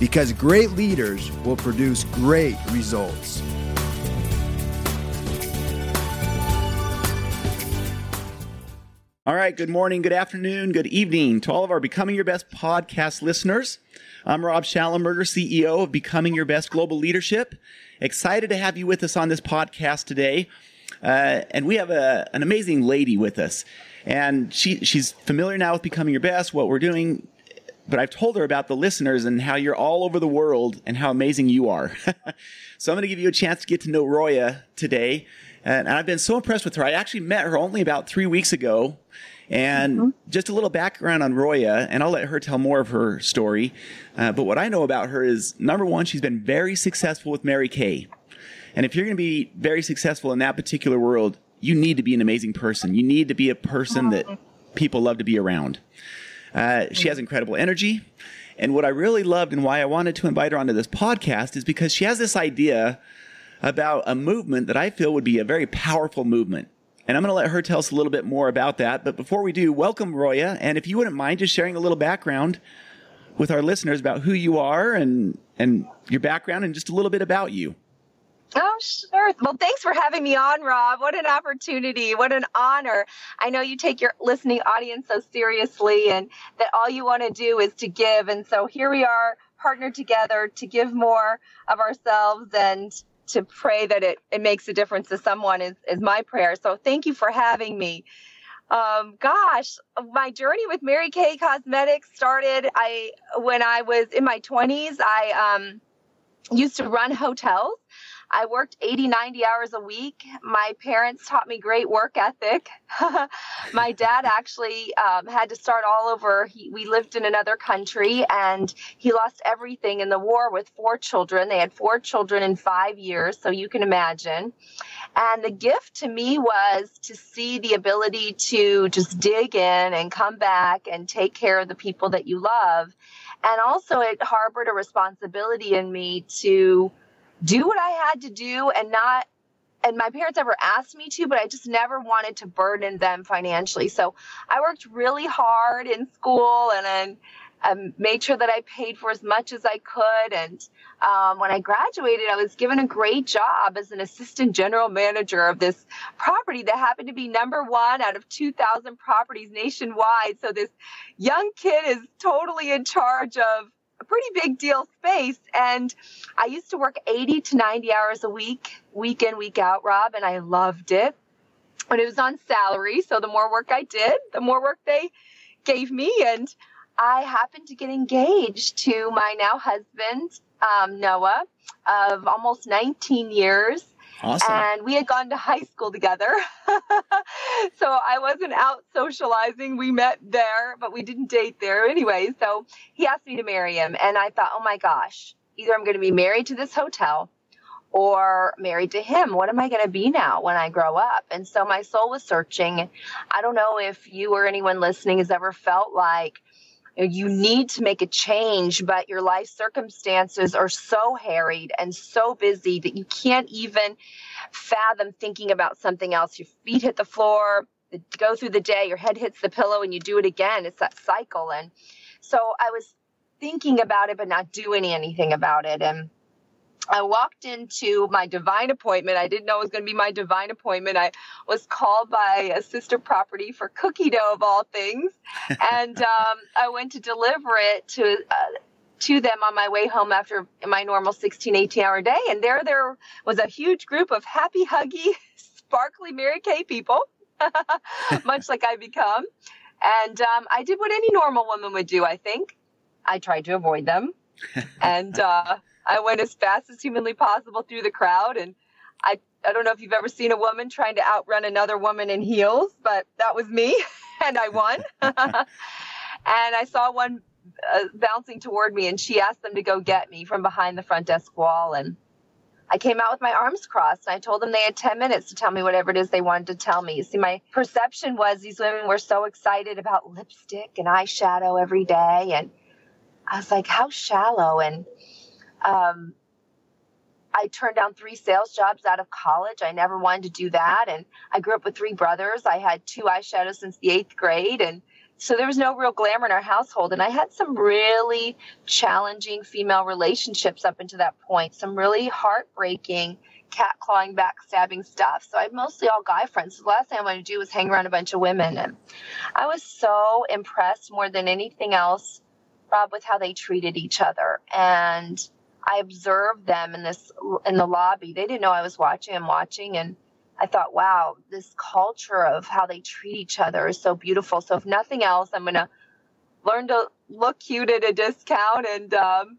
Because great leaders will produce great results. All right, good morning, good afternoon, good evening to all of our Becoming Your Best podcast listeners. I'm Rob Shallenberger, CEO of Becoming Your Best Global Leadership. Excited to have you with us on this podcast today. Uh, and we have a, an amazing lady with us. And she, she's familiar now with Becoming Your Best, what we're doing. But I've told her about the listeners and how you're all over the world and how amazing you are. so I'm going to give you a chance to get to know Roya today. And I've been so impressed with her. I actually met her only about three weeks ago. And mm-hmm. just a little background on Roya, and I'll let her tell more of her story. Uh, but what I know about her is number one, she's been very successful with Mary Kay. And if you're going to be very successful in that particular world, you need to be an amazing person. You need to be a person that people love to be around. Uh, she has incredible energy. And what I really loved and why I wanted to invite her onto this podcast is because she has this idea about a movement that I feel would be a very powerful movement. And I'm going to let her tell us a little bit more about that. But before we do, welcome, Roya. And if you wouldn't mind just sharing a little background with our listeners about who you are and, and your background and just a little bit about you. Oh, sure. Well, thanks for having me on, Rob. What an opportunity. What an honor. I know you take your listening audience so seriously and that all you want to do is to give. And so here we are, partnered together to give more of ourselves and to pray that it, it makes a difference to someone is, is my prayer. So thank you for having me. Um, gosh, my journey with Mary Kay Cosmetics started I when I was in my 20s. I um, used to run hotels I worked 80, 90 hours a week. My parents taught me great work ethic. my dad actually um, had to start all over. He, we lived in another country and he lost everything in the war with four children. They had four children in five years, so you can imagine. And the gift to me was to see the ability to just dig in and come back and take care of the people that you love. And also, it harbored a responsibility in me to do what I had to do and not and my parents never asked me to, but I just never wanted to burden them financially. So I worked really hard in school and then um, made sure that I paid for as much as I could. And um, when I graduated, I was given a great job as an assistant general manager of this property that happened to be number one out of 2,000 properties nationwide. So this young kid is totally in charge of a pretty big deal space. And I used to work 80 to 90 hours a week, week in, week out, Rob, and I loved it. But it was on salary. So the more work I did, the more work they gave me. And I happened to get engaged to my now husband, um, Noah, of almost 19 years. Awesome. And we had gone to high school together. so I wasn't out socializing. We met there, but we didn't date there anyway. So he asked me to marry him. And I thought, oh my gosh, either I'm going to be married to this hotel or married to him. What am I going to be now when I grow up? And so my soul was searching. I don't know if you or anyone listening has ever felt like you need to make a change, but your life circumstances are so harried and so busy that you can't even fathom thinking about something else. Your feet hit the floor, go through the day, your head hits the pillow, and you do it again. It's that cycle. And so I was thinking about it, but not doing anything about it. And I walked into my divine appointment. I didn't know it was going to be my divine appointment. I was called by a sister property for cookie dough of all things, and um, I went to deliver it to uh, to them on my way home after my normal 16, 18 hour day. And there, there was a huge group of happy, huggy, sparkly Mary Kay people, much like I become. And um, I did what any normal woman would do. I think I tried to avoid them, and. Uh, I went as fast as humanly possible through the crowd and I I don't know if you've ever seen a woman trying to outrun another woman in heels, but that was me and I won. and I saw one uh, bouncing toward me, and she asked them to go get me from behind the front desk wall. And I came out with my arms crossed, and I told them they had 10 minutes to tell me whatever it is they wanted to tell me. See, my perception was these women were so excited about lipstick and eyeshadow every day, and I was like, how shallow. And um, I turned down three sales jobs out of college. I never wanted to do that. And I grew up with three brothers. I had two eyeshadows since the eighth grade. And so there was no real glamour in our household. And I had some really challenging female relationships up until that point, some really heartbreaking, cat clawing, backstabbing stuff. So I had mostly all guy friends. So the last thing I wanted to do was hang around a bunch of women. And I was so impressed more than anything else, Rob, with how they treated each other. And I observed them in this in the lobby. They didn't know I was watching. I'm watching, and I thought, wow, this culture of how they treat each other is so beautiful. So if nothing else, I'm gonna learn to look cute at a discount and um,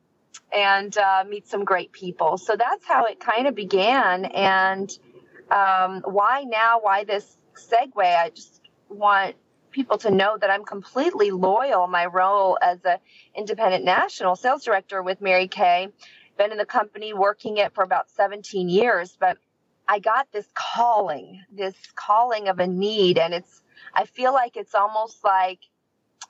and uh, meet some great people. So that's how it kind of began. And um, why now? Why this segue? I just want people to know that I'm completely loyal. My role as a independent national sales director with Mary Kay been in the company working it for about 17 years, but I got this calling, this calling of a need. And it's, I feel like it's almost like,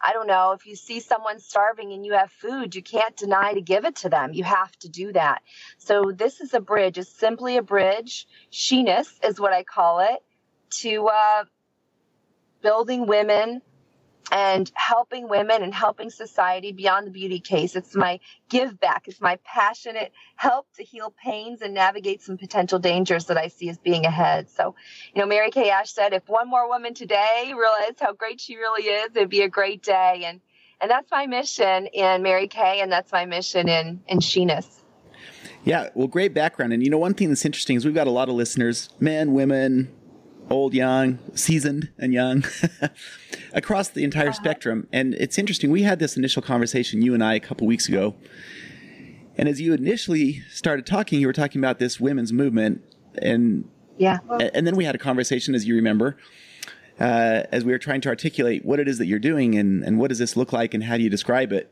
I don't know, if you see someone starving and you have food, you can't deny to give it to them. You have to do that. So this is a bridge, it's simply a bridge. She-ness is what I call it to uh, building women and helping women and helping society beyond the beauty case. It's my give back. It's my passionate help to heal pains and navigate some potential dangers that I see as being ahead. So, you know, Mary Kay Ash said, if one more woman today realized how great she really is, it'd be a great day. And and that's my mission in Mary Kay, and that's my mission in in She-ness. Yeah, well, great background. And you know, one thing that's interesting is we've got a lot of listeners, men, women, old, young, seasoned, and young, across the entire uh-huh. spectrum. And it's interesting. We had this initial conversation, you and I, a couple weeks ago. And as you initially started talking, you were talking about this women's movement, and yeah, and then we had a conversation, as you remember, uh, as we were trying to articulate what it is that you're doing and and what does this look like and how do you describe it.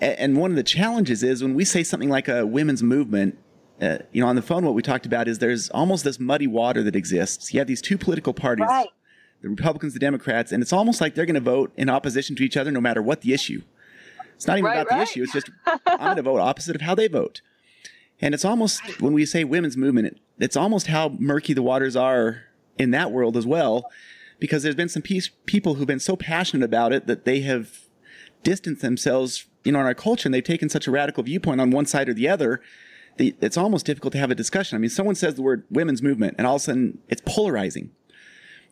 And one of the challenges is when we say something like a women's movement, uh, you know, on the phone, what we talked about is there's almost this muddy water that exists. You have these two political parties, right. the Republicans, the Democrats, and it's almost like they're going to vote in opposition to each other no matter what the issue. It's not even right, about right. the issue. It's just I'm going to vote opposite of how they vote. And it's almost when we say women's movement, it's almost how murky the waters are in that world as well, because there's been some piece, people who've been so passionate about it that they have distanced themselves, you know, in our culture, and they've taken such a radical viewpoint on one side or the other the, it's almost difficult to have a discussion. I mean, someone says the word women's movement and all of a sudden it's polarizing.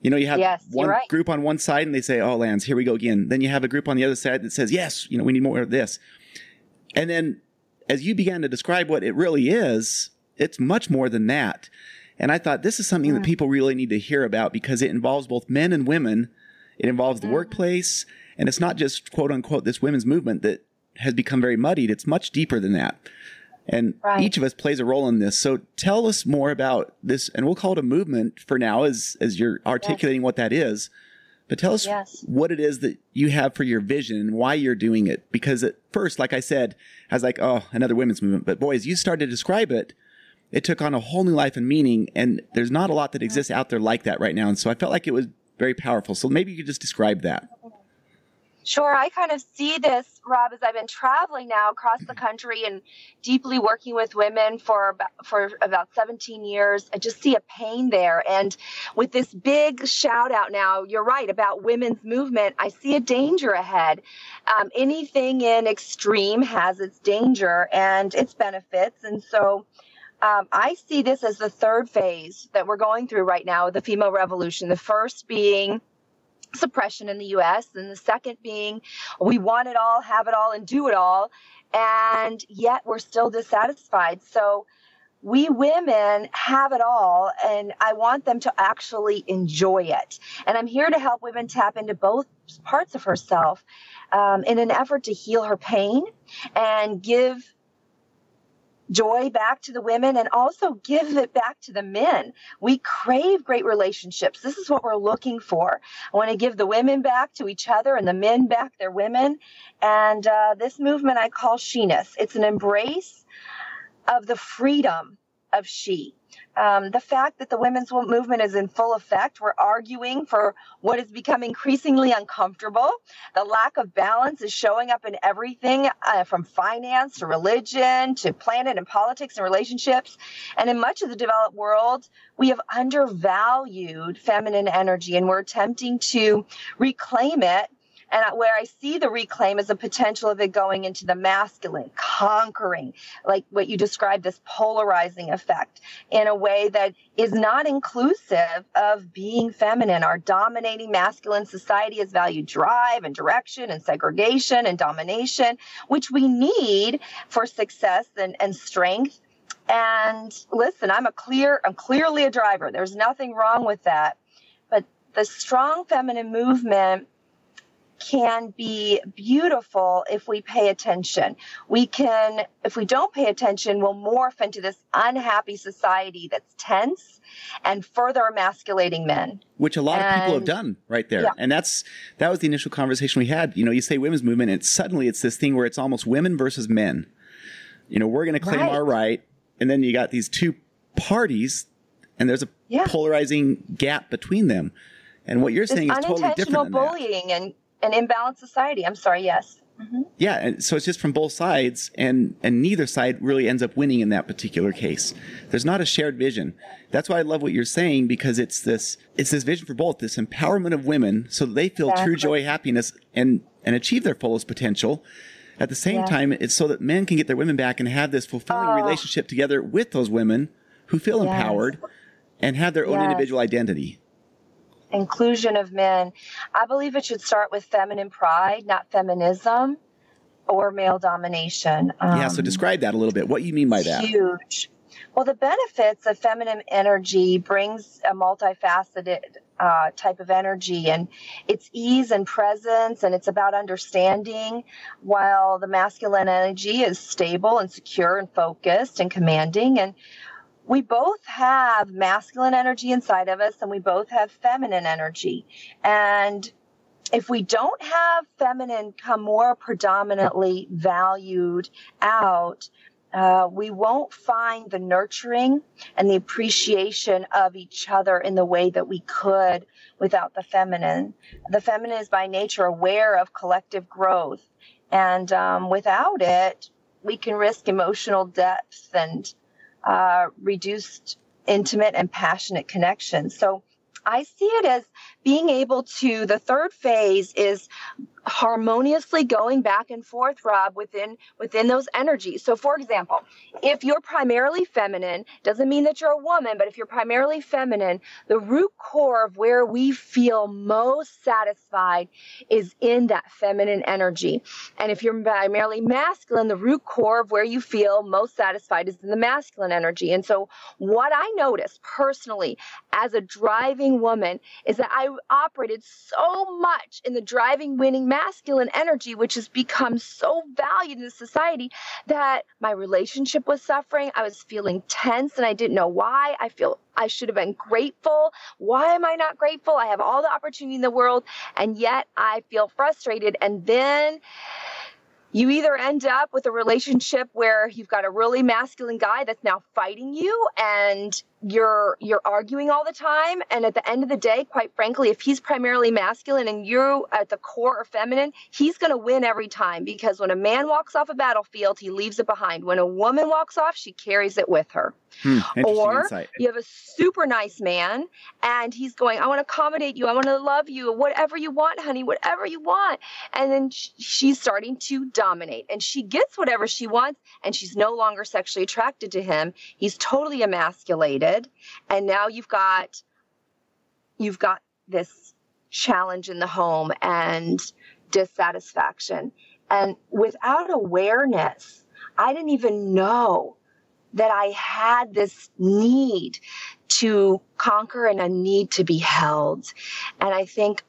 You know, you have yes, one right. group on one side and they say, oh, lands, here we go again. Then you have a group on the other side that says, yes, you know, we need more of this. And then as you began to describe what it really is, it's much more than that. And I thought this is something mm. that people really need to hear about because it involves both men and women. It involves the mm. workplace. And it's not just quote unquote this women's movement that has become very muddied. It's much deeper than that. And right. each of us plays a role in this. So tell us more about this, and we'll call it a movement for now as, as you're articulating yes. what that is. But tell us yes. what it is that you have for your vision and why you're doing it. Because at first, like I said, I was like, oh, another women's movement. But boy, as you started to describe it, it took on a whole new life and meaning. And there's not a lot that exists out there like that right now. And so I felt like it was very powerful. So maybe you could just describe that. Sure, I kind of see this, Rob, as I've been traveling now across the country and deeply working with women for about, for about 17 years. I just see a pain there, and with this big shout out now, you're right about women's movement. I see a danger ahead. Um, anything in extreme has its danger and its benefits, and so. Um, I see this as the third phase that we're going through right now, the female revolution. The first being suppression in the US, and the second being we want it all, have it all, and do it all. And yet we're still dissatisfied. So we women have it all, and I want them to actually enjoy it. And I'm here to help women tap into both parts of herself um, in an effort to heal her pain and give joy back to the women and also give it back to the men. We crave great relationships. This is what we're looking for. I want to give the women back to each other and the men back their women. And uh, this movement I call She-ness. It's an embrace of the freedom of she um, the fact that the women's movement is in full effect. We're arguing for what has become increasingly uncomfortable. The lack of balance is showing up in everything uh, from finance to religion to planet and politics and relationships. And in much of the developed world, we have undervalued feminine energy and we're attempting to reclaim it and where I see the reclaim is a potential of it going into the masculine, conquering, like what you described, this polarizing effect in a way that is not inclusive of being feminine. Our dominating masculine society has valued drive and direction and segregation and domination, which we need for success and, and strength. And listen, I'm a clear, I'm clearly a driver. There's nothing wrong with that. But the strong feminine movement can be beautiful if we pay attention. We can, if we don't pay attention, we'll morph into this unhappy society that's tense and further emasculating men. Which a lot and, of people have done right there. Yeah. And that's, that was the initial conversation we had. You know, you say women's movement and suddenly it's this thing where it's almost women versus men. You know, we're going to claim right. our right. And then you got these two parties and there's a yeah. polarizing gap between them. And what you're this saying is totally different. bullying and an imbalanced society. I'm sorry, yes. Mm-hmm. Yeah, and so it's just from both sides, and and neither side really ends up winning in that particular case. There's not a shared vision. That's why I love what you're saying because it's this it's this vision for both, this empowerment of women, so they feel exactly. true joy, happiness, and and achieve their fullest potential. At the same yeah. time, it's so that men can get their women back and have this fulfilling oh. relationship together with those women who feel yes. empowered and have their own yes. individual identity inclusion of men. I believe it should start with feminine pride, not feminism or male domination. Um, yeah, so um, describe that a little bit. What you mean by that? Huge. Well, the benefits of feminine energy brings a multifaceted uh, type of energy, and it's ease and presence, and it's about understanding. While the masculine energy is stable and secure and focused and commanding, and we both have masculine energy inside of us and we both have feminine energy. And if we don't have feminine come more predominantly valued out, uh, we won't find the nurturing and the appreciation of each other in the way that we could without the feminine. The feminine is by nature aware of collective growth. And um, without it, we can risk emotional depth and uh, reduced intimate and passionate connection. So I see it as being able to, the third phase is harmoniously going back and forth rob within within those energies. So for example if you're primarily feminine doesn't mean that you're a woman but if you're primarily feminine the root core of where we feel most satisfied is in that feminine energy. And if you're primarily masculine the root core of where you feel most satisfied is in the masculine energy. And so what i noticed personally as a driving woman is that i operated so much in the driving winning masculine energy, which has become so valued in society that my relationship was suffering. I was feeling tense and I didn't know why. I feel I should have been grateful. Why am I not grateful? I have all the opportunity in the world and yet I feel frustrated. And then you either end up with a relationship where you've got a really masculine guy that's now fighting you and you're you're arguing all the time. And at the end of the day quite frankly if he's primarily masculine and you at the core are feminine he's going to win every time because when a man walks off a battlefield he leaves it behind. When a woman walks off she carries it with her. Hmm, or insight. you have a super nice man and he's going i want to accommodate you. I want to love you. Whatever you want honey whatever you want. And then she's starting to dominate and she gets whatever she wants and she's no longer sexually attracted to him. He's totally emasculated and now you've got you've got this challenge in the home and dissatisfaction. And without awareness i didn't even know that i had this need to conquer and a need to be held. And i think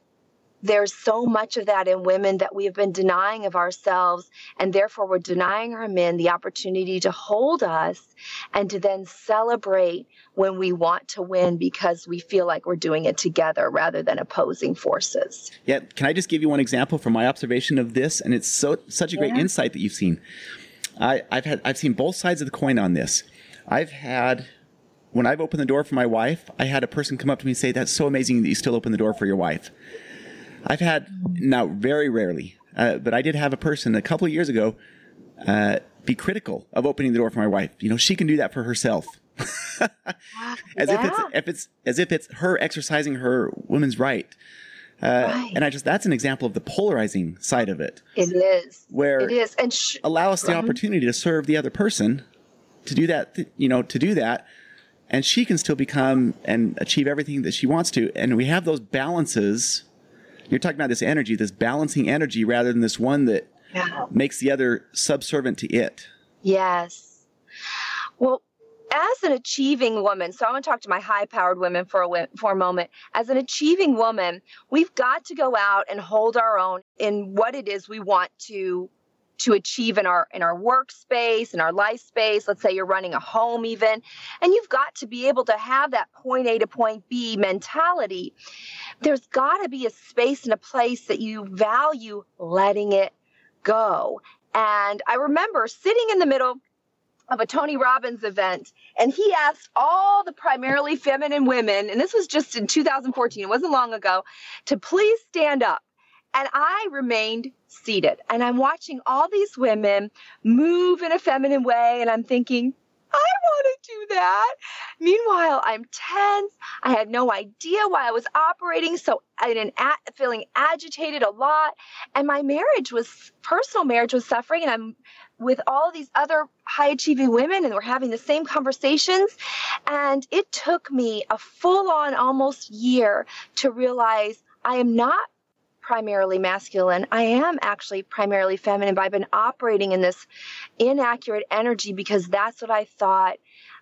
there's so much of that in women that we have been denying of ourselves and therefore we're denying our men the opportunity to hold us and to then celebrate when we want to win because we feel like we're doing it together rather than opposing forces yeah can i just give you one example from my observation of this and it's so such a great yeah. insight that you've seen I, i've had i've seen both sides of the coin on this i've had when I've opened the door for my wife, I had a person come up to me and say, That's so amazing that you still open the door for your wife. I've had now very rarely, uh, but I did have a person a couple of years ago uh, be critical of opening the door for my wife. You know, she can do that for herself. as yeah. if it's if it's as if it's her exercising her woman's right. Uh, right. And I just that's an example of the polarizing side of it. It is where it is, and sh- allow us the opportunity to serve the other person, to do that. You know, to do that, and she can still become and achieve everything that she wants to. And we have those balances you're talking about this energy, this balancing energy, rather than this one that yeah. makes the other subservient to it. Yes. Well, as an achieving woman, so I want to talk to my high powered women for a, for a moment. As an achieving woman, we've got to go out and hold our own in what it is we want to to achieve in our in our workspace in our life space. Let's say you're running a home even and you've got to be able to have that point a to point b mentality. There's got to be a space and a place that you value letting it go. And i remember sitting in the middle of a Tony Robbins event, and he asked all the primarily feminine women, and this was just in 2014, it wasn't long ago, to please stand up. And I remained seated. And I'm watching all these women move in a feminine way. And I'm thinking, I want to do that. Meanwhile, I'm tense. I had no idea why I was operating so and at feeling agitated a lot. And my marriage was personal marriage was suffering. And I'm with all these other high achieving women and we're having the same conversations. And it took me a full on almost year to realize I am not primarily masculine. I am actually primarily feminine, but I've been operating in this inaccurate energy because that's what I thought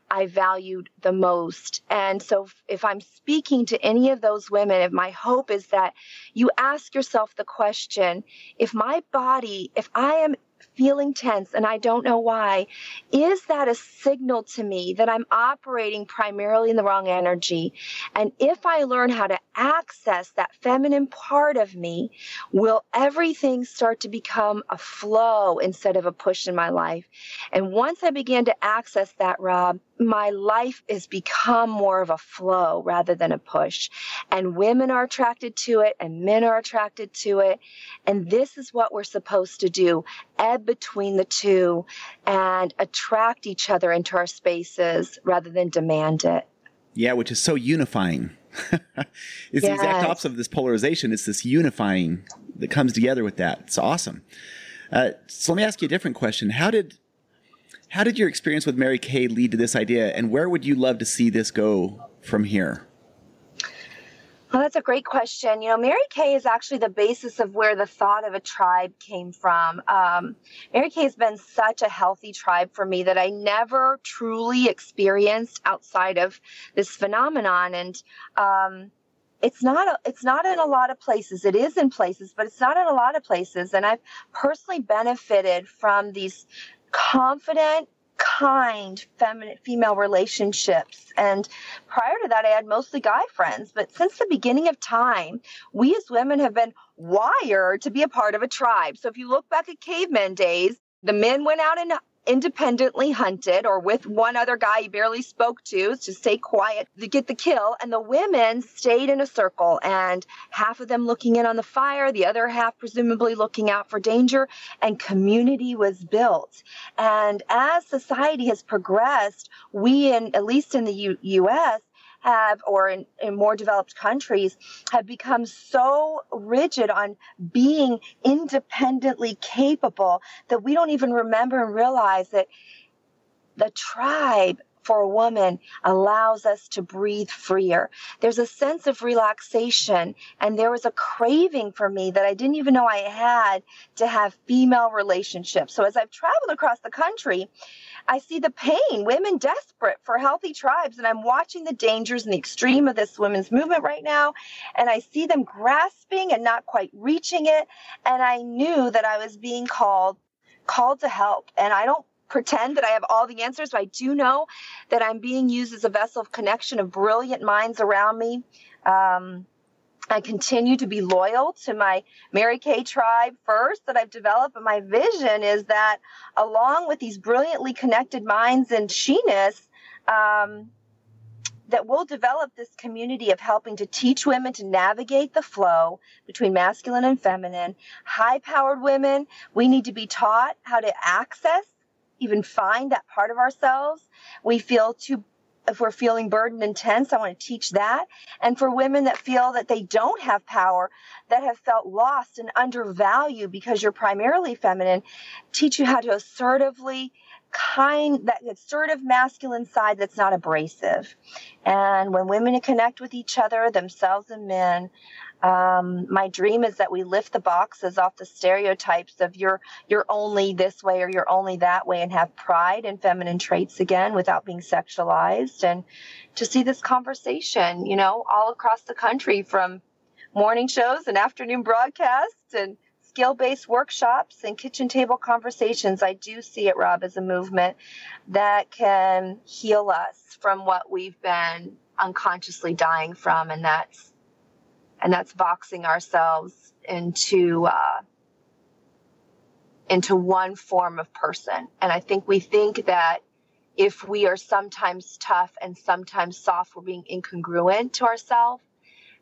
I valued the most. And so, if I'm speaking to any of those women, if my hope is that you ask yourself the question if my body, if I am feeling tense and I don't know why, is that a signal to me that I'm operating primarily in the wrong energy? And if I learn how to access that feminine part of me, will everything start to become a flow instead of a push in my life? And once I begin to access that, Rob, my life has become more of a flow rather than a push. And women are attracted to it and men are attracted to it. And this is what we're supposed to do ebb between the two and attract each other into our spaces rather than demand it. Yeah, which is so unifying. it's yes. the exact opposite of this polarization. It's this unifying that comes together with that. It's awesome. Uh, so let me ask you a different question. How did how did your experience with Mary Kay lead to this idea, and where would you love to see this go from here? Well, that's a great question. You know, Mary Kay is actually the basis of where the thought of a tribe came from. Um, Mary Kay has been such a healthy tribe for me that I never truly experienced outside of this phenomenon. And um, it's not a, it's not in a lot of places. It is in places, but it's not in a lot of places. And I've personally benefited from these confident, kind feminine female relationships. And prior to that i had mostly guy friends. But since the beginning of time we as women have been wired to be a part of a tribe. So if you look back at cavemen days the men went out and independently hunted or with one other guy he barely spoke to to stay quiet to get the kill and the women stayed in a circle and half of them looking in on the fire the other half presumably looking out for danger and community was built. And as society has progressed we in at least in the U- US have, or in, in more developed countries, have become so rigid on being independently capable that we don't even remember and realize that the tribe for a woman allows us to breathe freer. There's a sense of relaxation, and there was a craving for me that I didn't even know I had to have female relationships. So as I've traveled across the country, I see the pain, women desperate for healthy tribes, and I'm watching the dangers and the extreme of this women's movement right now, and I see them grasping and not quite reaching it, and I knew that I was being called called to help. And I don't pretend that I have all the answers, but I do know that I'm being used as a vessel of connection of brilliant minds around me. Um, I continue to be loyal to my Mary Kay tribe first that I've developed, but my vision is that along with these brilliantly connected minds and she-ness, um, that we'll develop this community of helping to teach women to navigate the flow between masculine and feminine. High powered women, we need to be taught how to access even find that part of ourselves. We feel too if we're feeling burdened and tense, I want to teach that. And for women that feel that they don't have power, that have felt lost and undervalued because you're primarily feminine, teach you how to assertively kind that assertive masculine side that's not abrasive and when women connect with each other themselves and men um, my dream is that we lift the boxes off the stereotypes of you're you're only this way or you're only that way and have pride in feminine traits again without being sexualized and to see this conversation you know all across the country from morning shows and afternoon broadcasts and skill based workshops and kitchen table conversations, I do see it, Rob, as a movement that can heal us from what we've been unconsciously dying from, and that's and that's boxing ourselves into uh, into one form of person. And I think we think that if we are sometimes tough and sometimes soft, we're being incongruent to ourselves.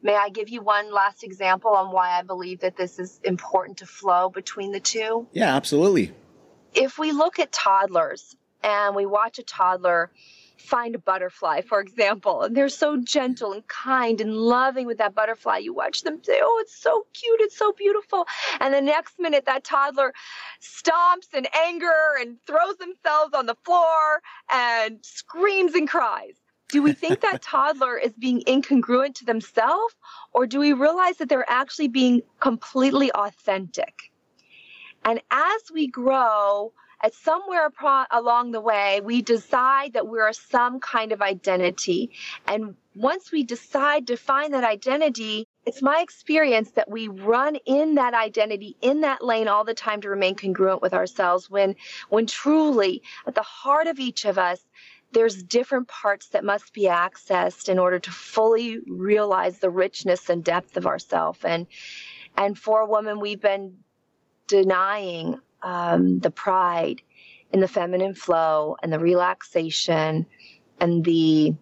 May I give you one last example on why I believe that this is important to flow between the two? Yeah, absolutely. If we look at toddlers and we watch a toddler find a butterfly, for example, and they're so gentle and kind and loving with that butterfly, you watch them say, Oh, it's so cute, it's so beautiful. And the next minute, that toddler stomps in anger and throws themselves on the floor and screams and cries. Do we think that toddler is being incongruent to themselves or do we realize that they're actually being completely authentic? And as we grow at somewhere pro- along the way we decide that we're some kind of identity. And once we decide to find that identity it's my experience that we run in that identity in that lane all the time to remain congruent with ourselves. When when truly at the heart of each of us there's different parts that must be accessed in order to fully realize the richness and depth of ourself. And and for a woman we've been denying um, the pride in the feminine flow and the relaxation and the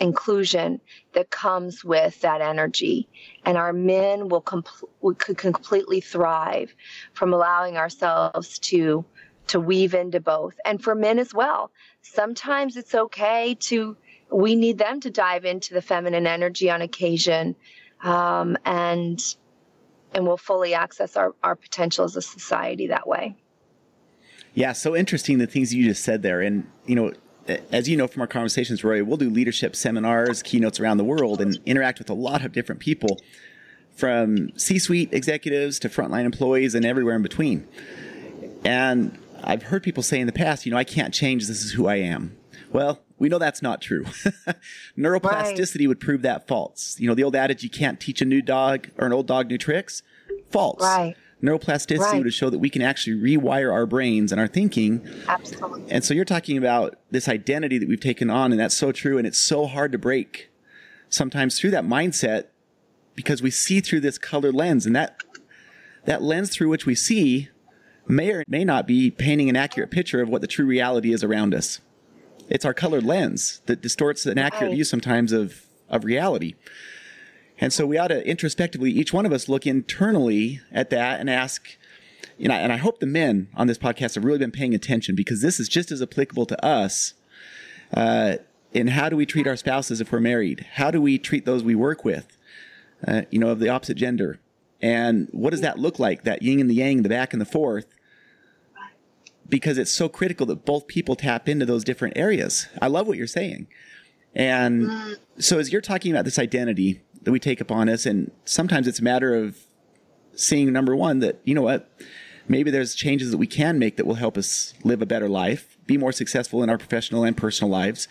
inclusion that comes with that energy. And our men will we could completely thrive from allowing ourselves to to weave into both. And for men as well sometimes it's okay to we need them to dive into the feminine energy on occasion. Um, and and we'll fully access our, our potential as a society that way yeah so interesting the things you just said there and you know as you know from our conversations Roya we'll do leadership seminars keynotes around the world and interact with a lot of different people from c-suite executives to frontline employees and everywhere in between and I've heard people say in the past, you know, I can't change. This is who I am. Well, we know that's not true. Neuroplasticity right. would prove that false. You know, the old adage, you can't teach a new dog or an old dog new tricks. False. Right. Neuroplasticity right. would show that we can actually rewire our brains and our thinking. Absolutely. And so you're talking about this identity that we've taken on, and that's so true, and it's so hard to break sometimes through that mindset because we see through this colored lens, and that that lens through which we see may or may not be painting an accurate picture of what the true reality is around us. It's our colored lens that distorts an accurate right. view sometimes of, of reality. And so we ought to introspectively, each one of us, look internally at that and ask, you know, and I hope the men on this podcast have really been paying attention because this is just as applicable to us. Uh, in how do we treat our spouses if we're married? How do we treat those we work with, uh, you know, of the opposite gender? And what does that look like? That yin and the yang, the back and the forth. Because it's so critical that both people tap into those different areas. I love what you're saying. And mm. so as you're talking about this identity that we take upon us, and sometimes it's a matter of seeing number one that, you know what, maybe there's changes that we can make that will help us live a better life, be more successful in our professional and personal lives.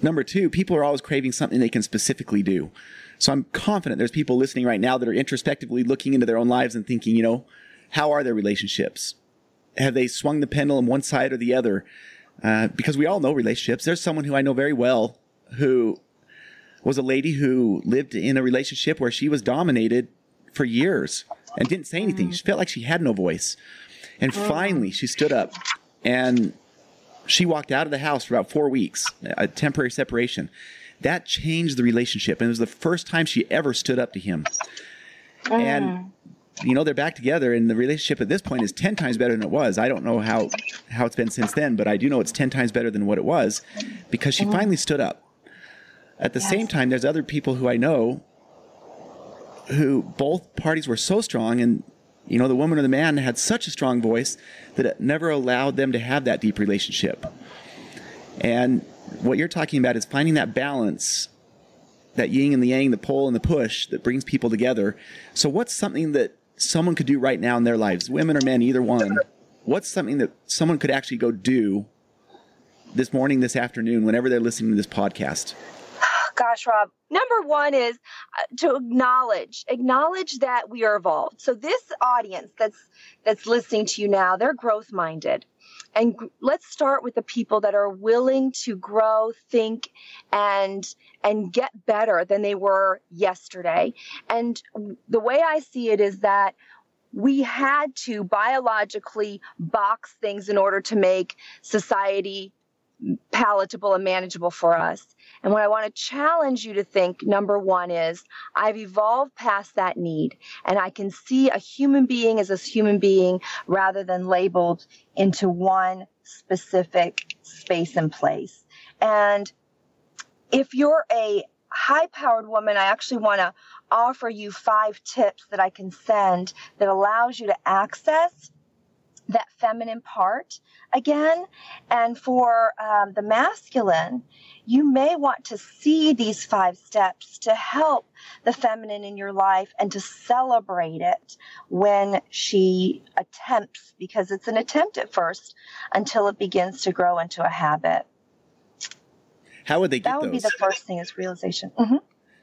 Number two, people are always craving something they can specifically do. So I'm confident there's people listening right now that are introspectively looking into their own lives and thinking, you know, how are their relationships? Have they swung the pendulum one side or the other? Uh, because we all know relationships. There's someone who I know very well who was a lady who lived in a relationship where she was dominated for years and didn't say anything. She felt like she had no voice. And finally, she stood up and she walked out of the house for about four weeks, a temporary separation. That changed the relationship. And it was the first time she ever stood up to him. And you know they're back together and the relationship at this point is 10 times better than it was i don't know how how it's been since then but i do know it's 10 times better than what it was because she uh-huh. finally stood up at the yes. same time there's other people who i know who both parties were so strong and you know the woman or the man had such a strong voice that it never allowed them to have that deep relationship and what you're talking about is finding that balance that yin and the yang, the pull and the push that brings people together. So, what's something that someone could do right now in their lives, women or men, either one? What's something that someone could actually go do this morning, this afternoon, whenever they're listening to this podcast? Gosh, Rob, number one is uh, to acknowledge acknowledge that we are evolved. So this audience that's that's listening to you now, they're growth minded and let's start with the people that are willing to grow think and and get better than they were yesterday. And the way i see it is that we had to biologically box things in order to make society palatable and manageable for us. And what I want to challenge you to think number one is I've evolved past that need and I can see a human being as a human being rather than labeled into one specific space and place. And if you're a high powered woman, I actually want to offer you five tips that I can send that allows you to access that feminine part again. And for um, the masculine, you may want to see these five steps to help the feminine in your life and to celebrate it when she attempts, because it's an attempt at first until it begins to grow into a habit. How would they get That would those? be the first thing is realization. Mm-hmm.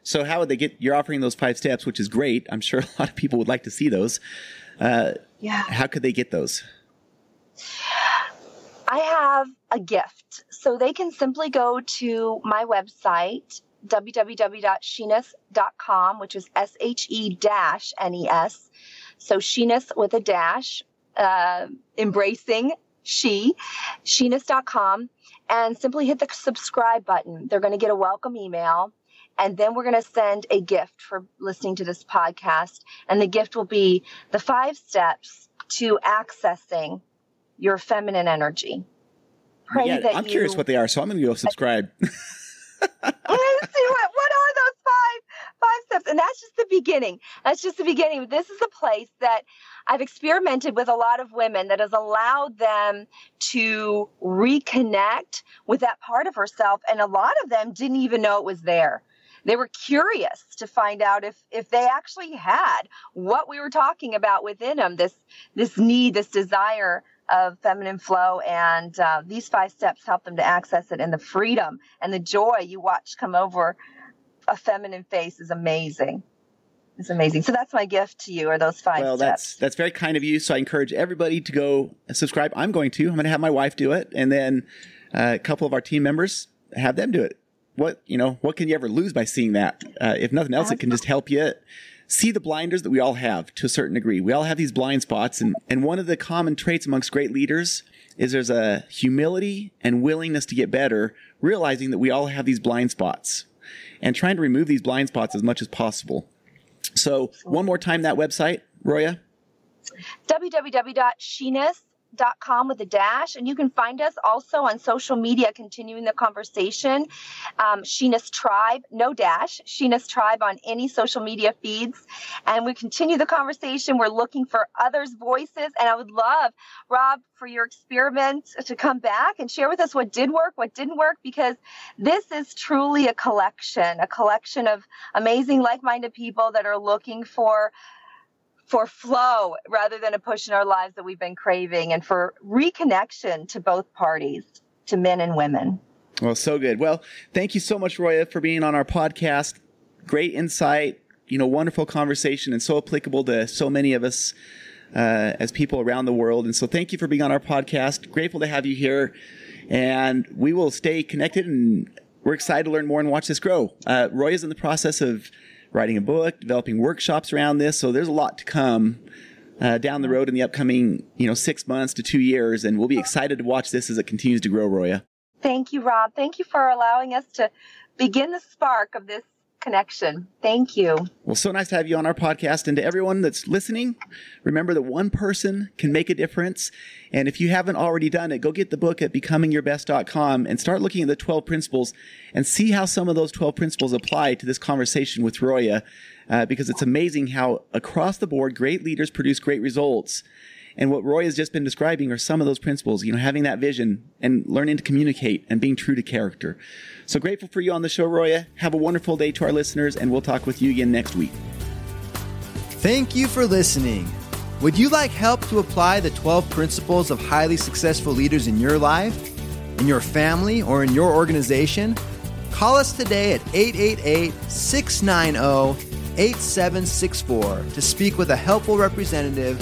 So how would they get? You're offering those five steps, which is great. I'm sure a lot of people would like to see those. Uh, yeah. How could they get those? I have a gift. So they can simply go to my website, www.sheness.com, which is S H E dash N E S. So Sheness with a dash, uh, embracing she, sheness.com, and simply hit the subscribe button. They're going to get a welcome email. And then we're going to send a gift for listening to this podcast. And the gift will be the five steps to accessing your feminine energy. Pray yeah, that I'm you... curious what they are, so I'm going to go subscribe. Let's see what what are those five five steps, and that's just the beginning. That's just the beginning. This is a place that I've experimented with a lot of women that has allowed them to reconnect with that part of herself, and a lot of them didn't even know it was there they were curious to find out if if they actually had what we were talking about within them this this need this desire of feminine flow. And uh, these five steps help them to access it. And the freedom and the joy you watch come over a feminine face is amazing. It's amazing. So that's my gift to you, are those five well, steps. that's that's very kind of you. So I encourage everybody to go subscribe. I'm going to. I'm going to have my wife do it, and then uh, a couple of our team members have them do it. What you know? What can you ever lose by seeing that? Uh, if nothing else, it can just help you see the blinders that we all have to a certain degree. We all have these blind spots, and, and one of the common traits amongst great leaders is there's a humility and willingness to get better, realizing that we all have these blind spots and trying to remove these blind spots as much as possible. So, one more time, that website, Roya? www.sheness, com with a dash. And you can find us also on social media, continuing the conversation. Um, Sheness Tribe, no dash, Sheness Tribe on any social media feeds. And we continue the conversation. We're looking for others' voices. And I would love, Rob, for your experiment to come back and share with us what did work, what didn't work, because this is truly a collection, a collection of amazing, like minded people that are looking for for flow rather than a push in our lives that we've been craving and for reconnection to both parties, to men and women. Well, so good. Well, thank you so much, Roya, for being on our podcast. Great insight, you know, wonderful conversation and so applicable to so many of us uh, as people around the world. And so thank you for being on our podcast. Grateful to have you here. And we will stay connected and we're excited to learn more and watch this grow. Uh, Roya is in the process of writing a book, developing workshops around this. So there's a lot to come uh, down the road in the upcoming, you know, six months to two years, and we'll be excited to watch this as it continues to grow, Roya. Thank you, Rob. Thank you for allowing us to begin the spark of this connection. Thank you. Well, so nice to have you on our podcast. And to everyone that's listening, remember that one person can make a difference. And if you haven't already done it, go get the book at becomingyourbest.com and start looking at the 12 principles and see how some of those 12 principles apply to this conversation with Roya. Uh, because it's amazing how across the board, great leaders produce great results. And what Roya has just been describing are some of those principles, you know, having that vision and learning to communicate and being true to character. So grateful for you on the show, Roya. Have a wonderful day to our listeners, and we'll talk with you again next week. Thank you for listening. Would you like help to apply the 12 principles of highly successful leaders in your life, in your family, or in your organization? Call us today at 888 690 8764 to speak with a helpful representative